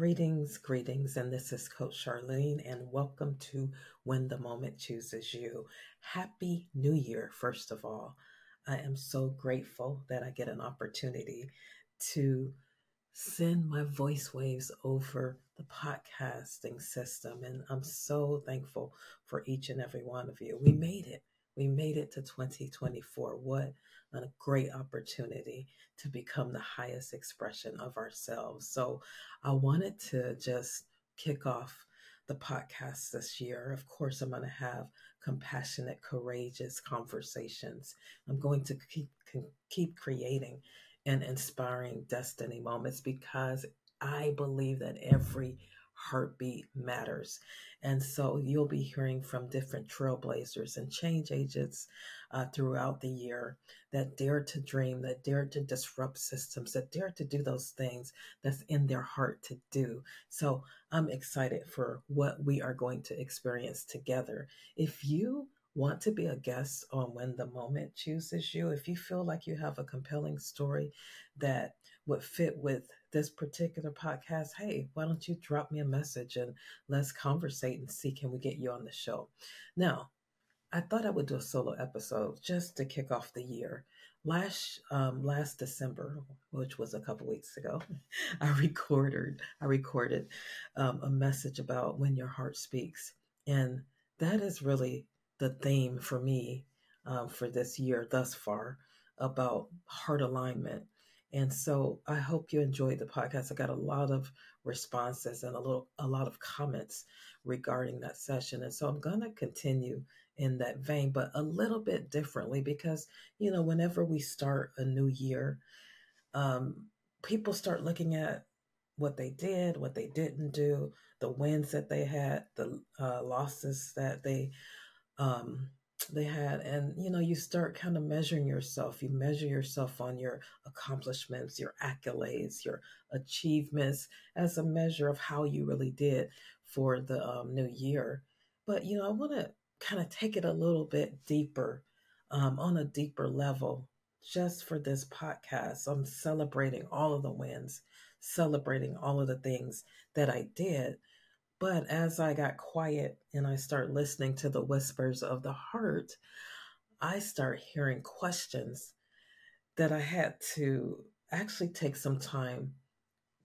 Greetings, greetings, and this is Coach Charlene, and welcome to When the Moment Chooses You. Happy New Year, first of all. I am so grateful that I get an opportunity to send my voice waves over the podcasting system, and I'm so thankful for each and every one of you. We made it. We made it to 2024. What a great opportunity to become the highest expression of ourselves. So I wanted to just kick off the podcast this year. Of course, I'm going to have compassionate, courageous conversations. I'm going to keep keep creating and inspiring destiny moments because I believe that every heartbeat matters. And so you'll be hearing from different trailblazers and change agents uh, throughout the year that dare to dream, that dare to disrupt systems, that dare to do those things that's in their heart to do. So I'm excited for what we are going to experience together. If you want to be a guest on When the Moment Chooses You, if you feel like you have a compelling story that would fit with this particular podcast, hey, why don't you drop me a message and let's conversate and see can we get you on the show? Now, I thought I would do a solo episode just to kick off the year. Last um, last December, which was a couple weeks ago, I recorded I recorded um, a message about when your heart speaks, and that is really the theme for me um, for this year thus far about heart alignment. And so I hope you enjoyed the podcast. I got a lot of responses and a little a lot of comments regarding that session. And so I'm going to continue in that vein, but a little bit differently because, you know, whenever we start a new year, um, people start looking at what they did, what they didn't do, the wins that they had, the uh, losses that they um, they had and you know you start kind of measuring yourself. You measure yourself on your accomplishments your accolades your achievements as a measure of how you really did for the um, new year. But you know i want to kind of take it a little bit deeper um, on a deeper level just for this podcast i'm celebrating all of the wins celebrating all of the things that i did but as I got quiet and I start listening to the whispers of the heart, I start hearing questions that I had to actually take some time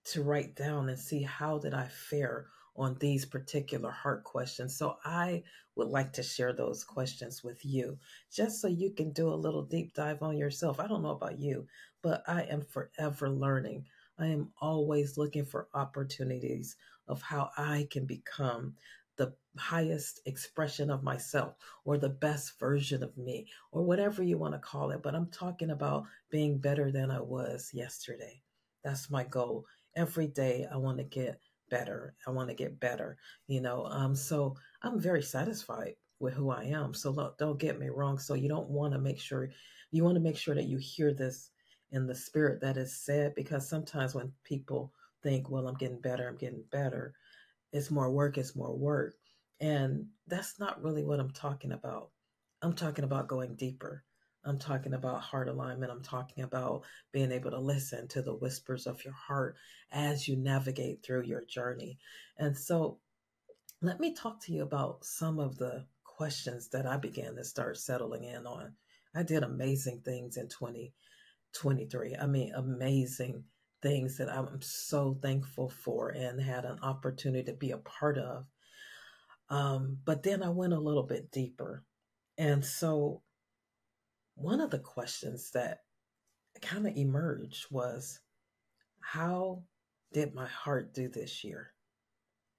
to write down and see how did I fare on these particular heart questions. So I would like to share those questions with you just so you can do a little deep dive on yourself. I don't know about you, but I am forever learning. I am always looking for opportunities of how I can become the highest expression of myself or the best version of me or whatever you want to call it. But I'm talking about being better than I was yesterday. That's my goal. Every day I want to get better. I want to get better, you know. Um, so I'm very satisfied with who I am. So look, don't get me wrong. So you don't want to make sure you want to make sure that you hear this in the spirit that is said because sometimes when people think, well, I'm getting better, I'm getting better. It's more work, it's more work. And that's not really what I'm talking about. I'm talking about going deeper. I'm talking about heart alignment. I'm talking about being able to listen to the whispers of your heart as you navigate through your journey. And so, let me talk to you about some of the questions that I began to start settling in on. I did amazing things in 2023. I mean, amazing things that I'm so thankful for and had an opportunity to be a part of. Um, but then I went a little bit deeper. And so one of the questions that kind of emerged was how did my heart do this year?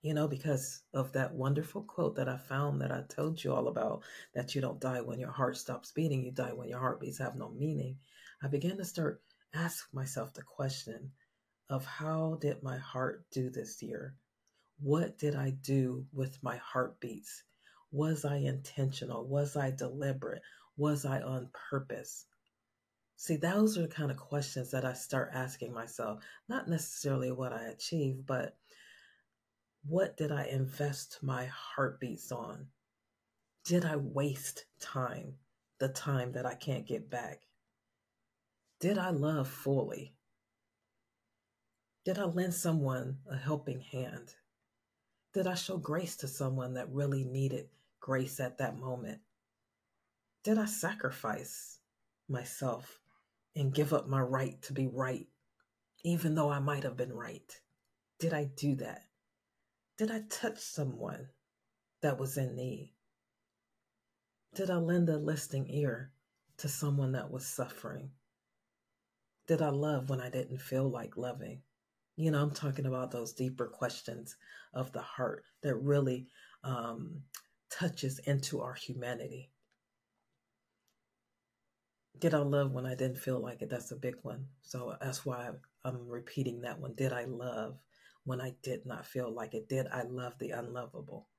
You know, because of that wonderful quote that I found that I told you all about that you don't die when your heart stops beating, you die when your heartbeats have no meaning. I began to start ask myself the question of how did my heart do this year? What did I do with my heartbeats? Was I intentional? Was I deliberate? Was I on purpose? See, those are the kind of questions that I start asking myself, not necessarily what I achieved, but what did I invest my heartbeats on? Did I waste time, the time that I can't get back? Did I love fully? Did I lend someone a helping hand? Did I show grace to someone that really needed grace at that moment? Did I sacrifice myself and give up my right to be right, even though I might have been right? Did I do that? Did I touch someone that was in need? Did I lend a listening ear to someone that was suffering? Did I love when I didn't feel like loving? You know, I'm talking about those deeper questions of the heart that really um, touches into our humanity. Did I love when I didn't feel like it? That's a big one. So that's why I'm repeating that one. Did I love when I did not feel like it? Did I love the unlovable?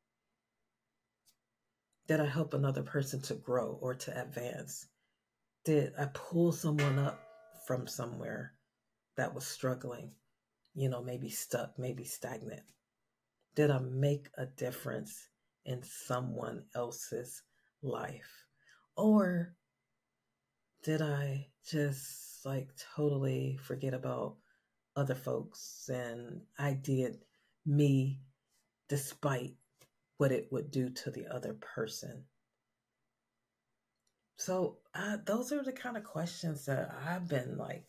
Did I help another person to grow or to advance? Did I pull someone up from somewhere that was struggling? You know, maybe stuck, maybe stagnant. Did I make a difference in someone else's life? Or did I just like totally forget about other folks and I did me despite what it would do to the other person? So, those are the kind of questions that I've been like,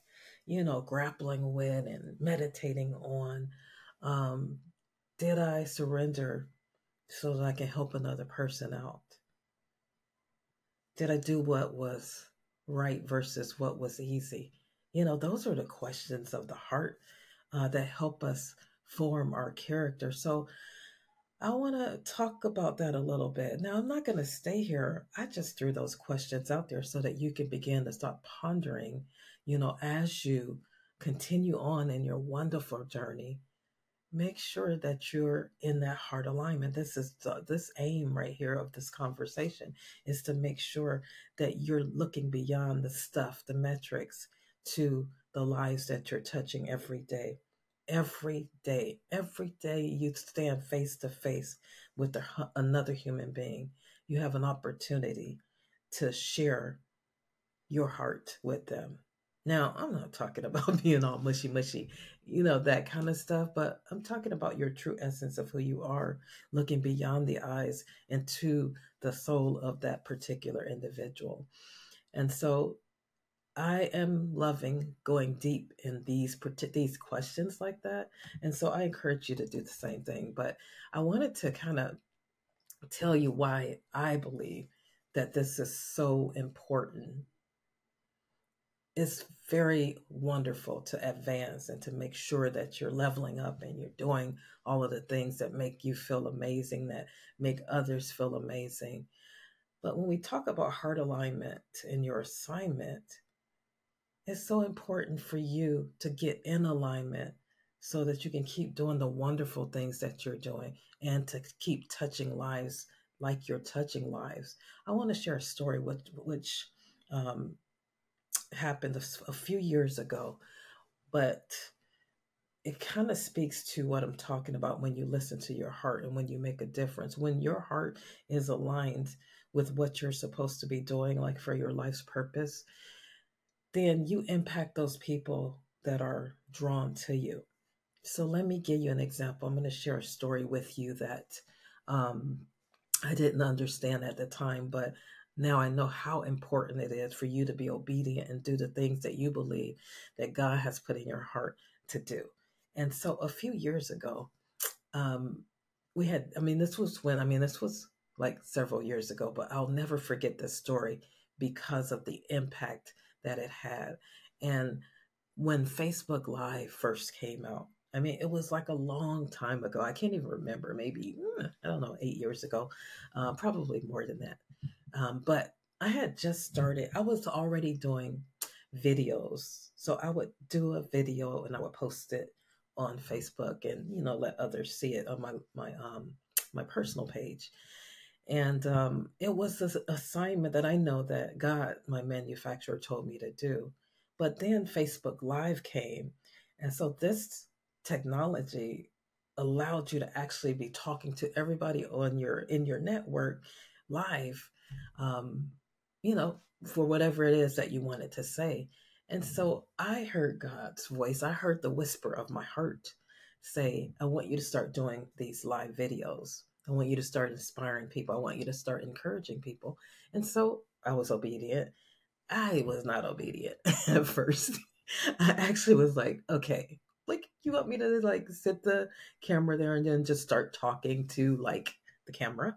you know, grappling with and meditating on. Um, did I surrender so that I can help another person out? Did I do what was right versus what was easy? You know, those are the questions of the heart uh, that help us form our character. So I want to talk about that a little bit. Now, I'm not going to stay here. I just threw those questions out there so that you can begin to start pondering, you know, as you continue on in your wonderful journey make sure that you're in that heart alignment this is the, this aim right here of this conversation is to make sure that you're looking beyond the stuff the metrics to the lives that you're touching every day every day every day you stand face to face with another human being you have an opportunity to share your heart with them now, I'm not talking about being all mushy mushy, you know, that kind of stuff, but I'm talking about your true essence of who you are, looking beyond the eyes into the soul of that particular individual. And so I am loving going deep in these these questions like that. And so I encourage you to do the same thing, but I wanted to kind of tell you why I believe that this is so important it's very wonderful to advance and to make sure that you're leveling up and you're doing all of the things that make you feel amazing, that make others feel amazing. But when we talk about heart alignment in your assignment, it's so important for you to get in alignment so that you can keep doing the wonderful things that you're doing and to keep touching lives like you're touching lives. I want to share a story which, which um, happened a, a few years ago, but it kind of speaks to what I'm talking about when you listen to your heart and when you make a difference. When your heart is aligned with what you're supposed to be doing, like for your life's purpose, then you impact those people that are drawn to you. So let me give you an example. I'm going to share a story with you that um, I didn't understand at the time, but now I know how important it is for you to be obedient and do the things that you believe that God has put in your heart to do. And so a few years ago, um, we had, I mean, this was when, I mean, this was like several years ago, but I'll never forget this story because of the impact that it had. And when Facebook Live first came out, I mean, it was like a long time ago. I can't even remember, maybe, hmm, I don't know, eight years ago, uh, probably more than that. Um, but I had just started, I was already doing videos. So I would do a video and I would post it on Facebook and, you know, let others see it on my, my, um, my personal page. And um, it was an assignment that I know that God, my manufacturer, told me to do. But then Facebook Live came. And so this technology allowed you to actually be talking to everybody on your in your network live um, you know, for whatever it is that you wanted to say. And so I heard God's voice. I heard the whisper of my heart say, I want you to start doing these live videos. I want you to start inspiring people. I want you to start encouraging people. And so I was obedient. I was not obedient at first. I actually was like, okay, like you want me to like sit the camera there and then just start talking to like the camera.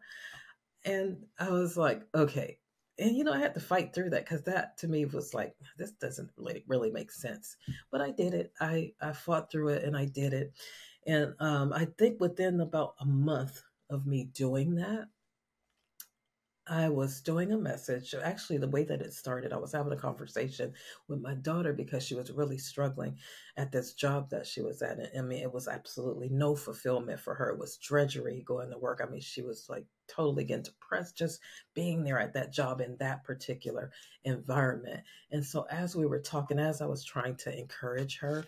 And I was like, okay. And you know, I had to fight through that because that to me was like, this doesn't really really make sense. But I did it. I I fought through it and I did it. And um, I think within about a month of me doing that, I was doing a message. Actually, the way that it started, I was having a conversation with my daughter because she was really struggling at this job that she was at. I mean, it was absolutely no fulfillment for her. It was drudgery going to work. I mean, she was like totally getting depressed just being there at that job in that particular environment. And so, as we were talking, as I was trying to encourage her,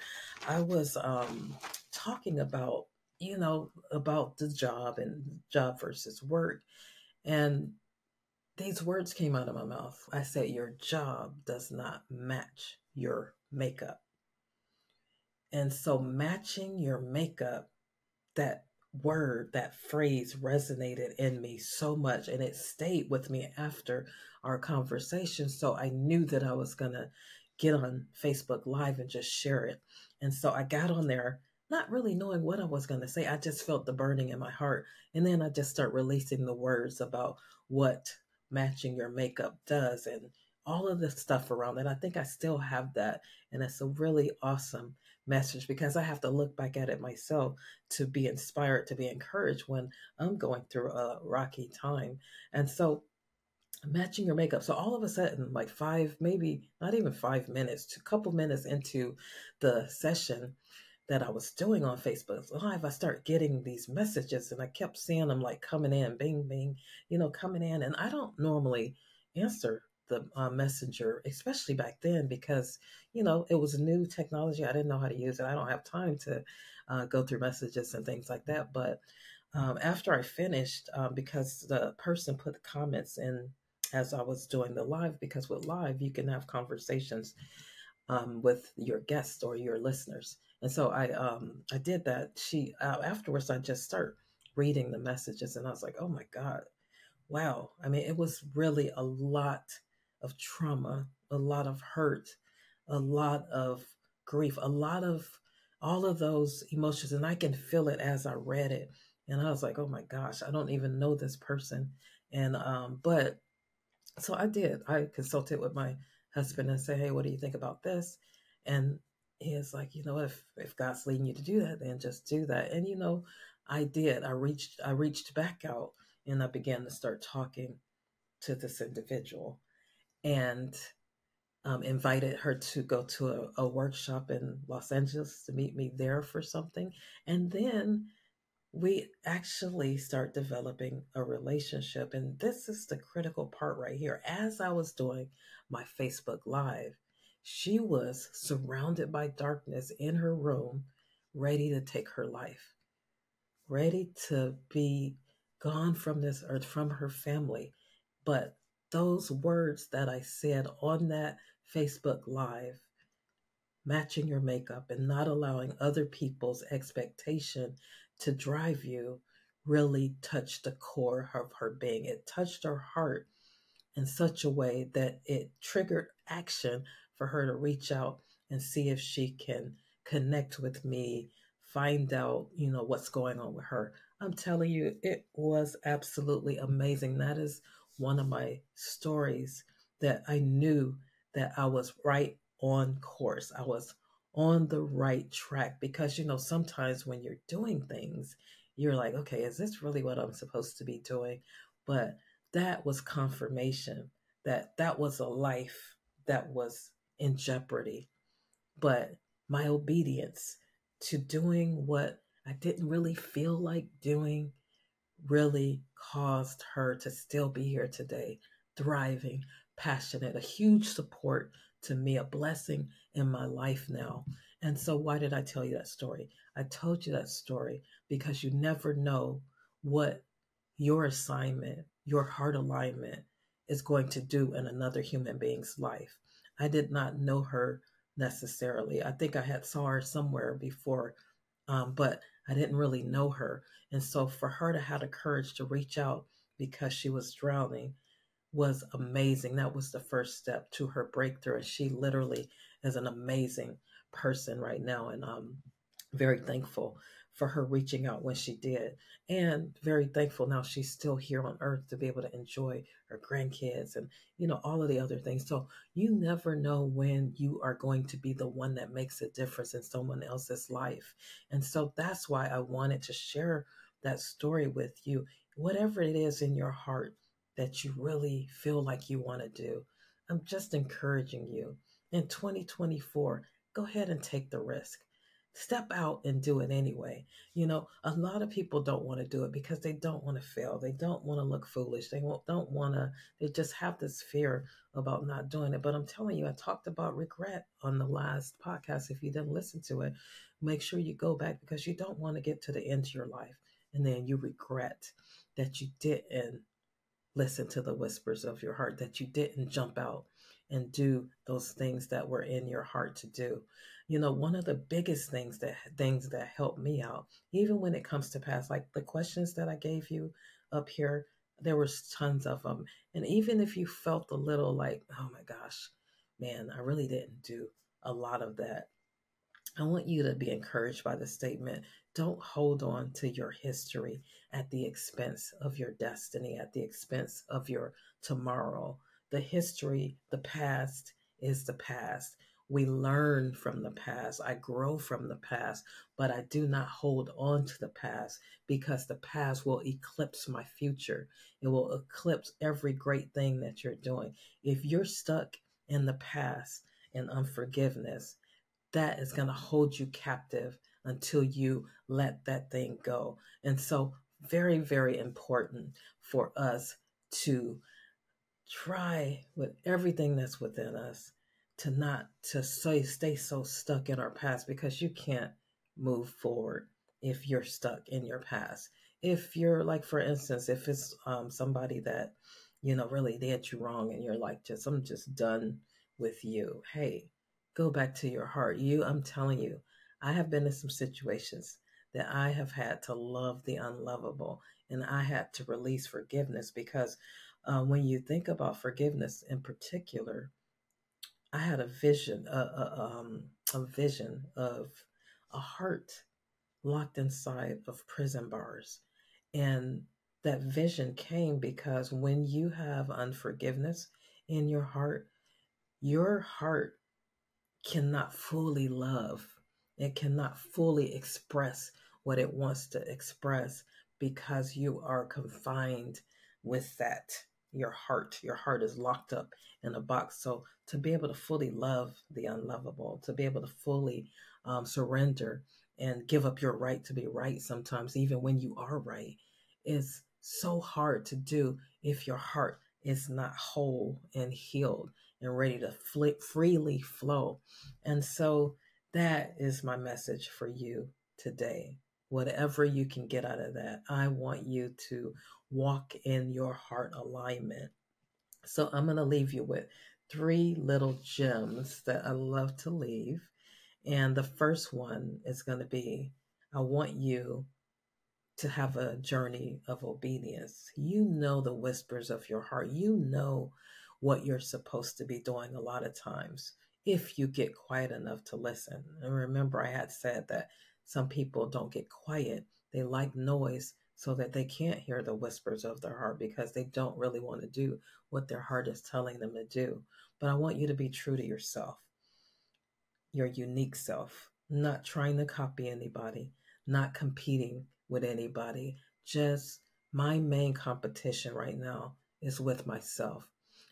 I was um, talking about, you know, about the job and job versus work. And these words came out of my mouth. I said, Your job does not match your makeup. And so, matching your makeup, that word, that phrase resonated in me so much, and it stayed with me after our conversation. So, I knew that I was going to get on Facebook Live and just share it. And so, I got on there not really knowing what I was going to say. I just felt the burning in my heart. And then I just start releasing the words about what matching your makeup does and all of the stuff around it. I think I still have that. And it's a really awesome message because I have to look back at it myself to be inspired, to be encouraged when I'm going through a rocky time. And so, matching your makeup. So, all of a sudden, like five, maybe not even five minutes, a couple minutes into the session, that I was doing on Facebook Live, I start getting these messages and I kept seeing them like coming in, bing, bing, you know, coming in. And I don't normally answer the uh, messenger, especially back then, because, you know, it was new technology. I didn't know how to use it. I don't have time to uh, go through messages and things like that. But um, after I finished, um, because the person put the comments in as I was doing the live, because with live, you can have conversations um, with your guests or your listeners. And so I um I did that. She uh, afterwards I just start reading the messages and I was like, "Oh my god. Wow. I mean, it was really a lot of trauma, a lot of hurt, a lot of grief, a lot of all of those emotions and I can feel it as I read it. And I was like, "Oh my gosh, I don't even know this person." And um but so I did. I consulted with my husband and said, "Hey, what do you think about this?" And is like, you know, if if God's leading you to do that, then just do that. And you know, I did. I reached I reached back out and I began to start talking to this individual and um, invited her to go to a, a workshop in Los Angeles to meet me there for something. And then we actually start developing a relationship. And this is the critical part right here. As I was doing my Facebook Live, she was surrounded by darkness in her room, ready to take her life, ready to be gone from this earth, from her family. But those words that I said on that Facebook Live, matching your makeup and not allowing other people's expectation to drive you, really touched the core of her being. It touched her heart in such a way that it triggered action for her to reach out and see if she can connect with me, find out, you know, what's going on with her. I'm telling you, it was absolutely amazing. That is one of my stories that I knew that I was right on course. I was on the right track because, you know, sometimes when you're doing things, you're like, okay, is this really what I'm supposed to be doing? But that was confirmation that that was a life that was in jeopardy. But my obedience to doing what I didn't really feel like doing really caused her to still be here today, thriving, passionate, a huge support to me, a blessing in my life now. And so, why did I tell you that story? I told you that story because you never know what your assignment, your heart alignment is going to do in another human being's life. I did not know her necessarily. I think I had saw her somewhere before, um, but I didn't really know her. And so for her to have the courage to reach out because she was drowning was amazing. That was the first step to her breakthrough. And she literally is an amazing person right now. And I'm very thankful for her reaching out when she did. And very thankful now she's still here on earth to be able to enjoy her grandkids and, you know, all of the other things. So you never know when you are going to be the one that makes a difference in someone else's life. And so that's why I wanted to share that story with you. Whatever it is in your heart that you really feel like you want to do, I'm just encouraging you in 2024, go ahead and take the risk step out and do it anyway. You know, a lot of people don't want to do it because they don't want to fail. They don't want to look foolish. They don't want to, they just have this fear about not doing it. But I'm telling you, I talked about regret on the last podcast. If you didn't listen to it, make sure you go back because you don't want to get to the end of your life and then you regret that you didn't listen to the whispers of your heart, that you didn't jump out and do those things that were in your heart to do. You know, one of the biggest things that things that help me out, even when it comes to past, like the questions that I gave you up here, there was tons of them. And even if you felt a little like, oh my gosh, man, I really didn't do a lot of that. I want you to be encouraged by the statement don't hold on to your history at the expense of your destiny, at the expense of your tomorrow. The history, the past is the past. We learn from the past. I grow from the past, but I do not hold on to the past because the past will eclipse my future. It will eclipse every great thing that you're doing. If you're stuck in the past and unforgiveness, that is going to hold you captive until you let that thing go. And so, very, very important for us to try with everything that's within us to not to say stay so stuck in our past because you can't move forward if you're stuck in your past. If you're like for instance if it's um, somebody that you know really did you wrong and you're like just i'm just done with you. Hey go back to your heart. You i'm telling you i have been in some situations that i have had to love the unlovable and i had to release forgiveness because uh, when you think about forgiveness in particular I had a vision, a, a, um, a vision of a heart locked inside of prison bars. And that vision came because when you have unforgiveness in your heart, your heart cannot fully love. It cannot fully express what it wants to express because you are confined with that your heart. Your heart is locked up in a box. So to be able to fully love the unlovable, to be able to fully um, surrender and give up your right to be right sometimes, even when you are right, is so hard to do if your heart is not whole and healed and ready to freely flow. And so that is my message for you today. Whatever you can get out of that, I want you to walk in your heart alignment. So I'm going to leave you with three little gems that I love to leave. And the first one is going to be I want you to have a journey of obedience. You know the whispers of your heart. You know what you're supposed to be doing a lot of times if you get quiet enough to listen. And remember, I had said that some people don't get quiet, they like noise so that they can't hear the whispers of their heart because they don't really want to do what their heart is telling them to do. But I want you to be true to yourself, your unique self, not trying to copy anybody, not competing with anybody. Just my main competition right now is with myself.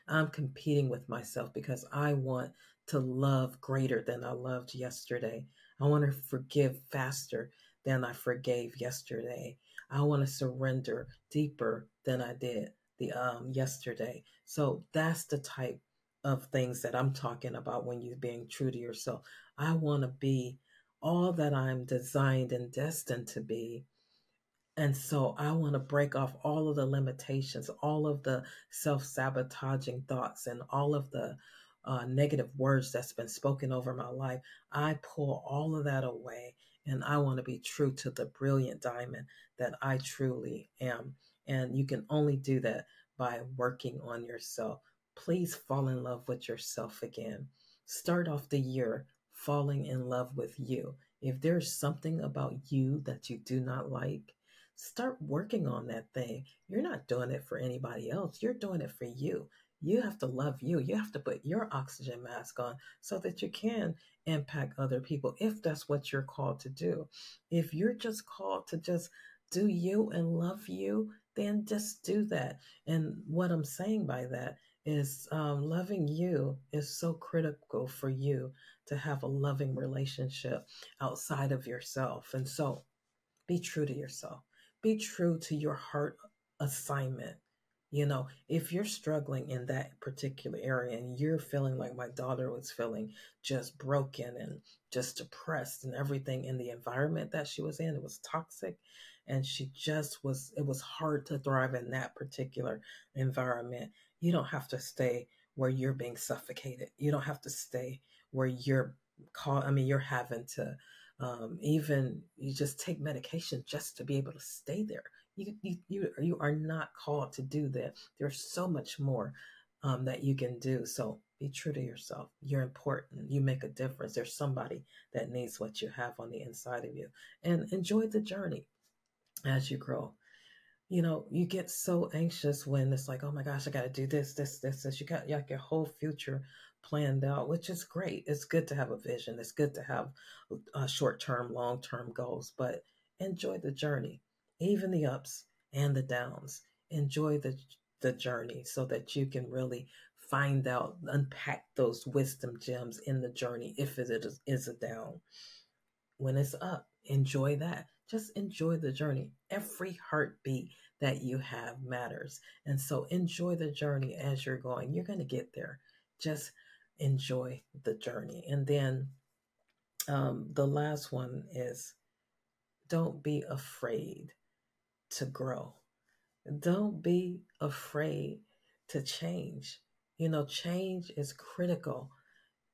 I'm competing with myself because I want to love greater than I loved yesterday. I want to forgive faster than I forgave yesterday. I want to surrender deeper than I did the um yesterday. So that's the type of things that I'm talking about when you're being true to yourself. I want to be all that I'm designed and destined to be. And so I want to break off all of the limitations, all of the self sabotaging thoughts, and all of the uh, negative words that's been spoken over my life. I pull all of that away and I want to be true to the brilliant diamond that I truly am. And you can only do that by working on yourself. Please fall in love with yourself again. Start off the year falling in love with you. If there's something about you that you do not like, start working on that thing. You're not doing it for anybody else, you're doing it for you. You have to love you. You have to put your oxygen mask on so that you can impact other people if that's what you're called to do. If you're just called to just do you and love you, then just do that. And what I'm saying by that is um, loving you is so critical for you to have a loving relationship outside of yourself. And so be true to yourself, be true to your heart assignment. You know, if you're struggling in that particular area and you're feeling like my daughter was feeling just broken and just depressed and everything in the environment that she was in, it was toxic. And she just was, it was hard to thrive in that particular environment. You don't have to stay where you're being suffocated. You don't have to stay where you're called, I mean, you're having to um, even, you just take medication just to be able to stay there you, you, you, you are not called to do that. There's so much more um, that you can do. So be true to yourself. You're important. You make a difference. There's somebody that needs what you have on the inside of you. And enjoy the journey as you grow. You know, you get so anxious when it's like, oh my gosh, I got to do this, this, this, this. You got like your whole future planned out, which is great. It's good to have a vision. It's good to have uh, short term, long term goals, but enjoy the journey even the ups and the downs. Enjoy the, the journey so that you can really find out, unpack those wisdom gems in the journey if it is, is a down. When it's up, enjoy that. Just enjoy the journey. Every heartbeat that you have matters. And so enjoy the journey as you're going. You're going to get there. Just enjoy the journey. And then um, the last one is don't be afraid to grow. Don't be afraid to change. You know, change is critical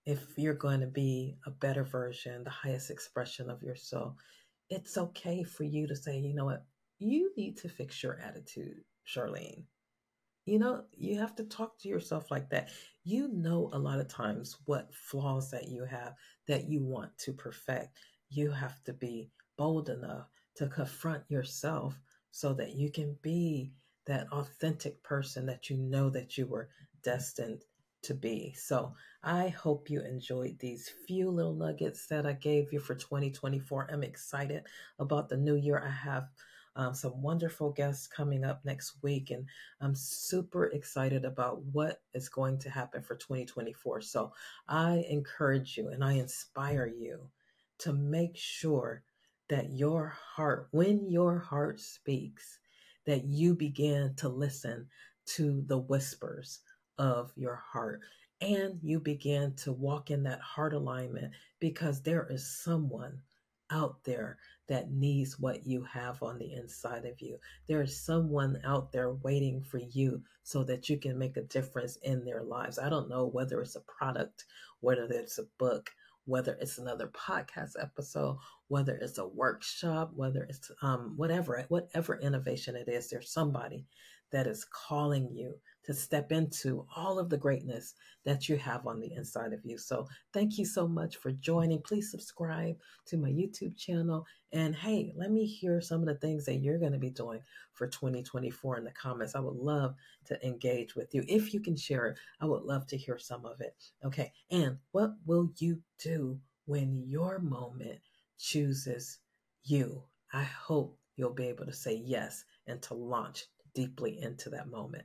if you're going to be a better version, the highest expression of yourself. It's okay for you to say, you know what, you need to fix your attitude, Charlene. You know, you have to talk to yourself like that. You know, a lot of times what flaws that you have that you want to perfect. You have to be bold enough to confront yourself so that you can be that authentic person that you know that you were destined to be. So I hope you enjoyed these few little nuggets that I gave you for 2024. I'm excited about the new year. I have um, some wonderful guests coming up next week, and I'm super excited about what is going to happen for 2024. So I encourage you and I inspire you to make sure that your heart, when your heart speaks, that you begin to listen to the whispers of your heart and you begin to walk in that heart alignment because there is someone out there that needs what you have on the inside of you. There is someone out there waiting for you so that you can make a difference in their lives. I don't know whether it's a product, whether it's a book, whether it's another podcast episode, whether it's a workshop, whether it's um, whatever, whatever innovation it is, there's somebody that is calling you to step into all of the greatness that you have on the inside of you. So, thank you so much for joining. Please subscribe to my YouTube channel. And hey, let me hear some of the things that you're going to be doing for 2024 in the comments. I would love to engage with you. If you can share it, I would love to hear some of it. Okay. And what will you do when your moment chooses you? I hope you'll be able to say yes and to launch deeply into that moment.